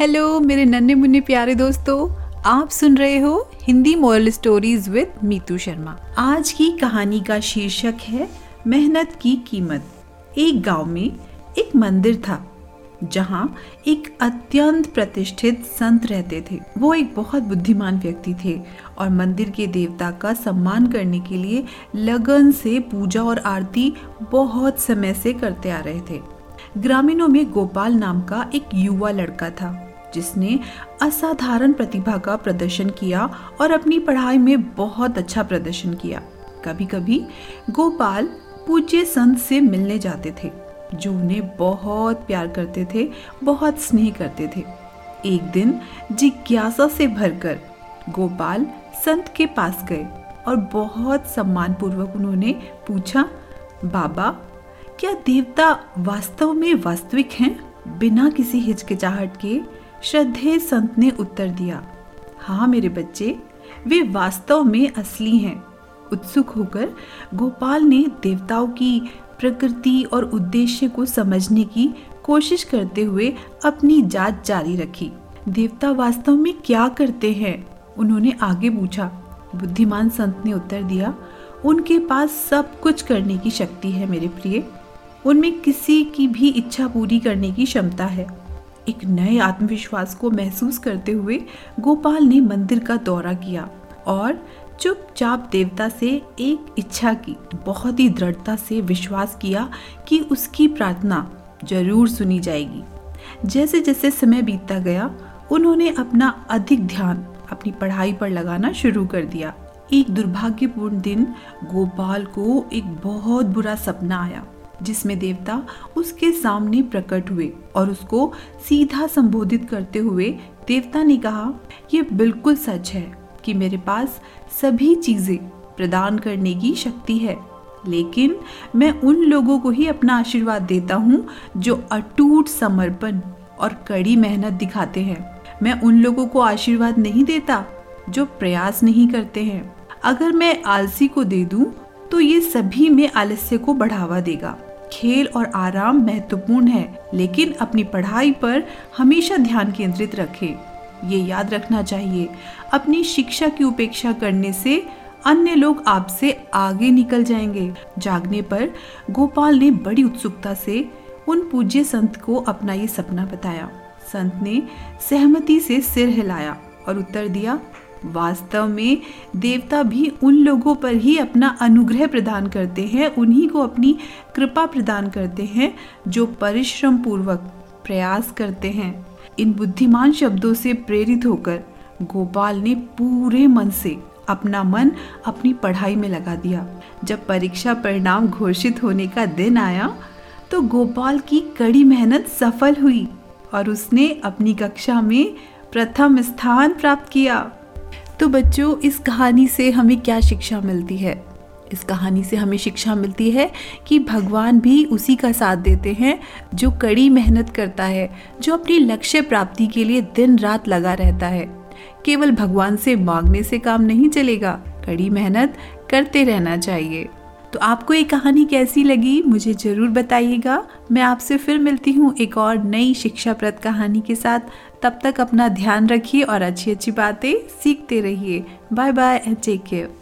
Hello मेरे नन्हे मुन्ने प्यारे दोस्तों, आप सुन रहे हो Hindi moral stories with Meetu Sharma. आज की कहानी का शीर्षक है मेहनत की कीमत। एक गाँव में एक मंदिर था, जहाँ एक अत्यंत प्रतिष्ठित संत रहते थे। वो एक बहुत बुद्धिमान व्यक्ति थे और मंदिर के देवता का सम्मान करने के लिए लगन से पूजा और आरती बहुत समय से करते आ रहे थे। ग्रामीणों में गोपाल नाम का एक युवा लड़का था। जिसने असाधारण प्रतिभा का प्रदर्शन किया और अपनी पढ़ाई में बहुत अच्छा प्रदर्शन किया। कभी कभी गोपाल पूज्य संत से मिलने जाते थे, जो उन्हें बहुत प्यार करते थे, बहुत स्नेह करते थे। एक दिन जिज्ञासा से भरकर गोपाल संत के पास गए और बहुत सम्मान पूर्वक उन्होंने पूछा, बाबा, क्या देवता वास्तव में वास्तविक हैं? बिना किसी हिचकिचाहट के श्रद्धेय संत ने उत्तर दिया हाँ मेरे बच्चे, वे वास्तव में असली हैं। उत्सुक होकर गोपाल ने देवताओं की प्रकृति और उद्देश्य को समझने की कोशिश करते हुए अपनी जाँच जारी रखी। देवता वास्तव में क्या करते हैं? उन्होंने आगे पूछा। बुद्धिमान संत ने उत्तर दिया, उनके पास सब कुछ करने की शक्ति है मेरे प्रिय। उनमें किसी की भी इच्छा पूरी करने की क्षमता है। एक नए आत्मविश्वास को महसूस करते हुए गोपाल ने मंदिर का दौरा किया और चुपचाप देवता से एक इच्छा की, बहुत ही दृढ़ता से विश्वास किया कि उसकी प्रार्थना ज़रूर सुनी जाएगी। जैसे जैसे समय बीतता गया, उन्होंने अपना अधिक ध्यान अपनी पढ़ाई पर लगाना शुरू कर दिया। एक दुर्भाग्यपूर्ण दिन गोपाल को एक बहुत बुरा सपना आया। जिसमें देवता उसके सामने प्रकट हुए और उसको सीधा संबोधित करते हुए देवता ने कहा यह बिल्कुल सच है कि मेरे पास सभी चीज़ें प्रदान करने की शक्ति है, लेकिन मैं उन लोगों को ही अपना आशीर्वाद देता हूँ जो अटूट समर्पण और कड़ी मेहनत दिखाते हैं। मैं उन लोगों को आशीर्वाद नहीं देता जो प्रयास नहीं करते हैं। अगर मैं आलसी को दे दूँ तो ये सभी में आलस्य को बढ़ावा देगा। खेल और आराम महत्वपूर्ण है, लेकिन अपनी पढ़ाई पर हमेशा ध्यान केंद्रित रखें। ये याद रखना चाहिए, अपनी शिक्षा की उपेक्षा करने से अन्य लोग आपसे आगे निकल जाएँगे। जागने पर गोपाल ने बड़ी उत्सुकता से उन पूज्य संत को अपना ये सपना बताया। संत ने सहमति से सिर हिलाया और उत्तर दिया वास्तव में देवता भी उन लोगों पर ही अपना अनुग्रह प्रदान करते हैं, उन्हीं को अपनी कृपा प्रदान करते हैं, जो परिश्रम पूर्वक प्रयास करते हैं। इन बुद्धिमान शब्दों से प्रेरित होकर गोपाल ने पूरे मन से अपना मन अपनी पढ़ाई में लगा दिया। जब परीक्षा परिणाम घोषित होने का दिन आया तो गोपाल की कड़ी मेहनत सफल हुई और उसने अपनी कक्षा में प्रथम स्थान प्राप्त किया। तो बच्चों, इस कहानी से हमें क्या शिक्षा मिलती है? इस कहानी से हमें शिक्षा मिलती है कि भगवान भी उसी का साथ देते हैं जो कड़ी मेहनत करता है, जो अपनी लक्ष्य प्राप्ति के लिए दिन रात लगा रहता है। केवल भगवान से मांगने से काम नहीं चलेगा, कड़ी मेहनत करते रहना चाहिए। तो आपको ये कहानी कैसी लगी, मुझे ज़रूर बताइएगा। मैं आपसे फिर मिलती हूँ एक और नई शिक्षाप्रद कहानी के साथ। तब तक अपना ध्यान रखिए और अच्छी अच्छी बातें सीखते रहिए। Bye bye and take care.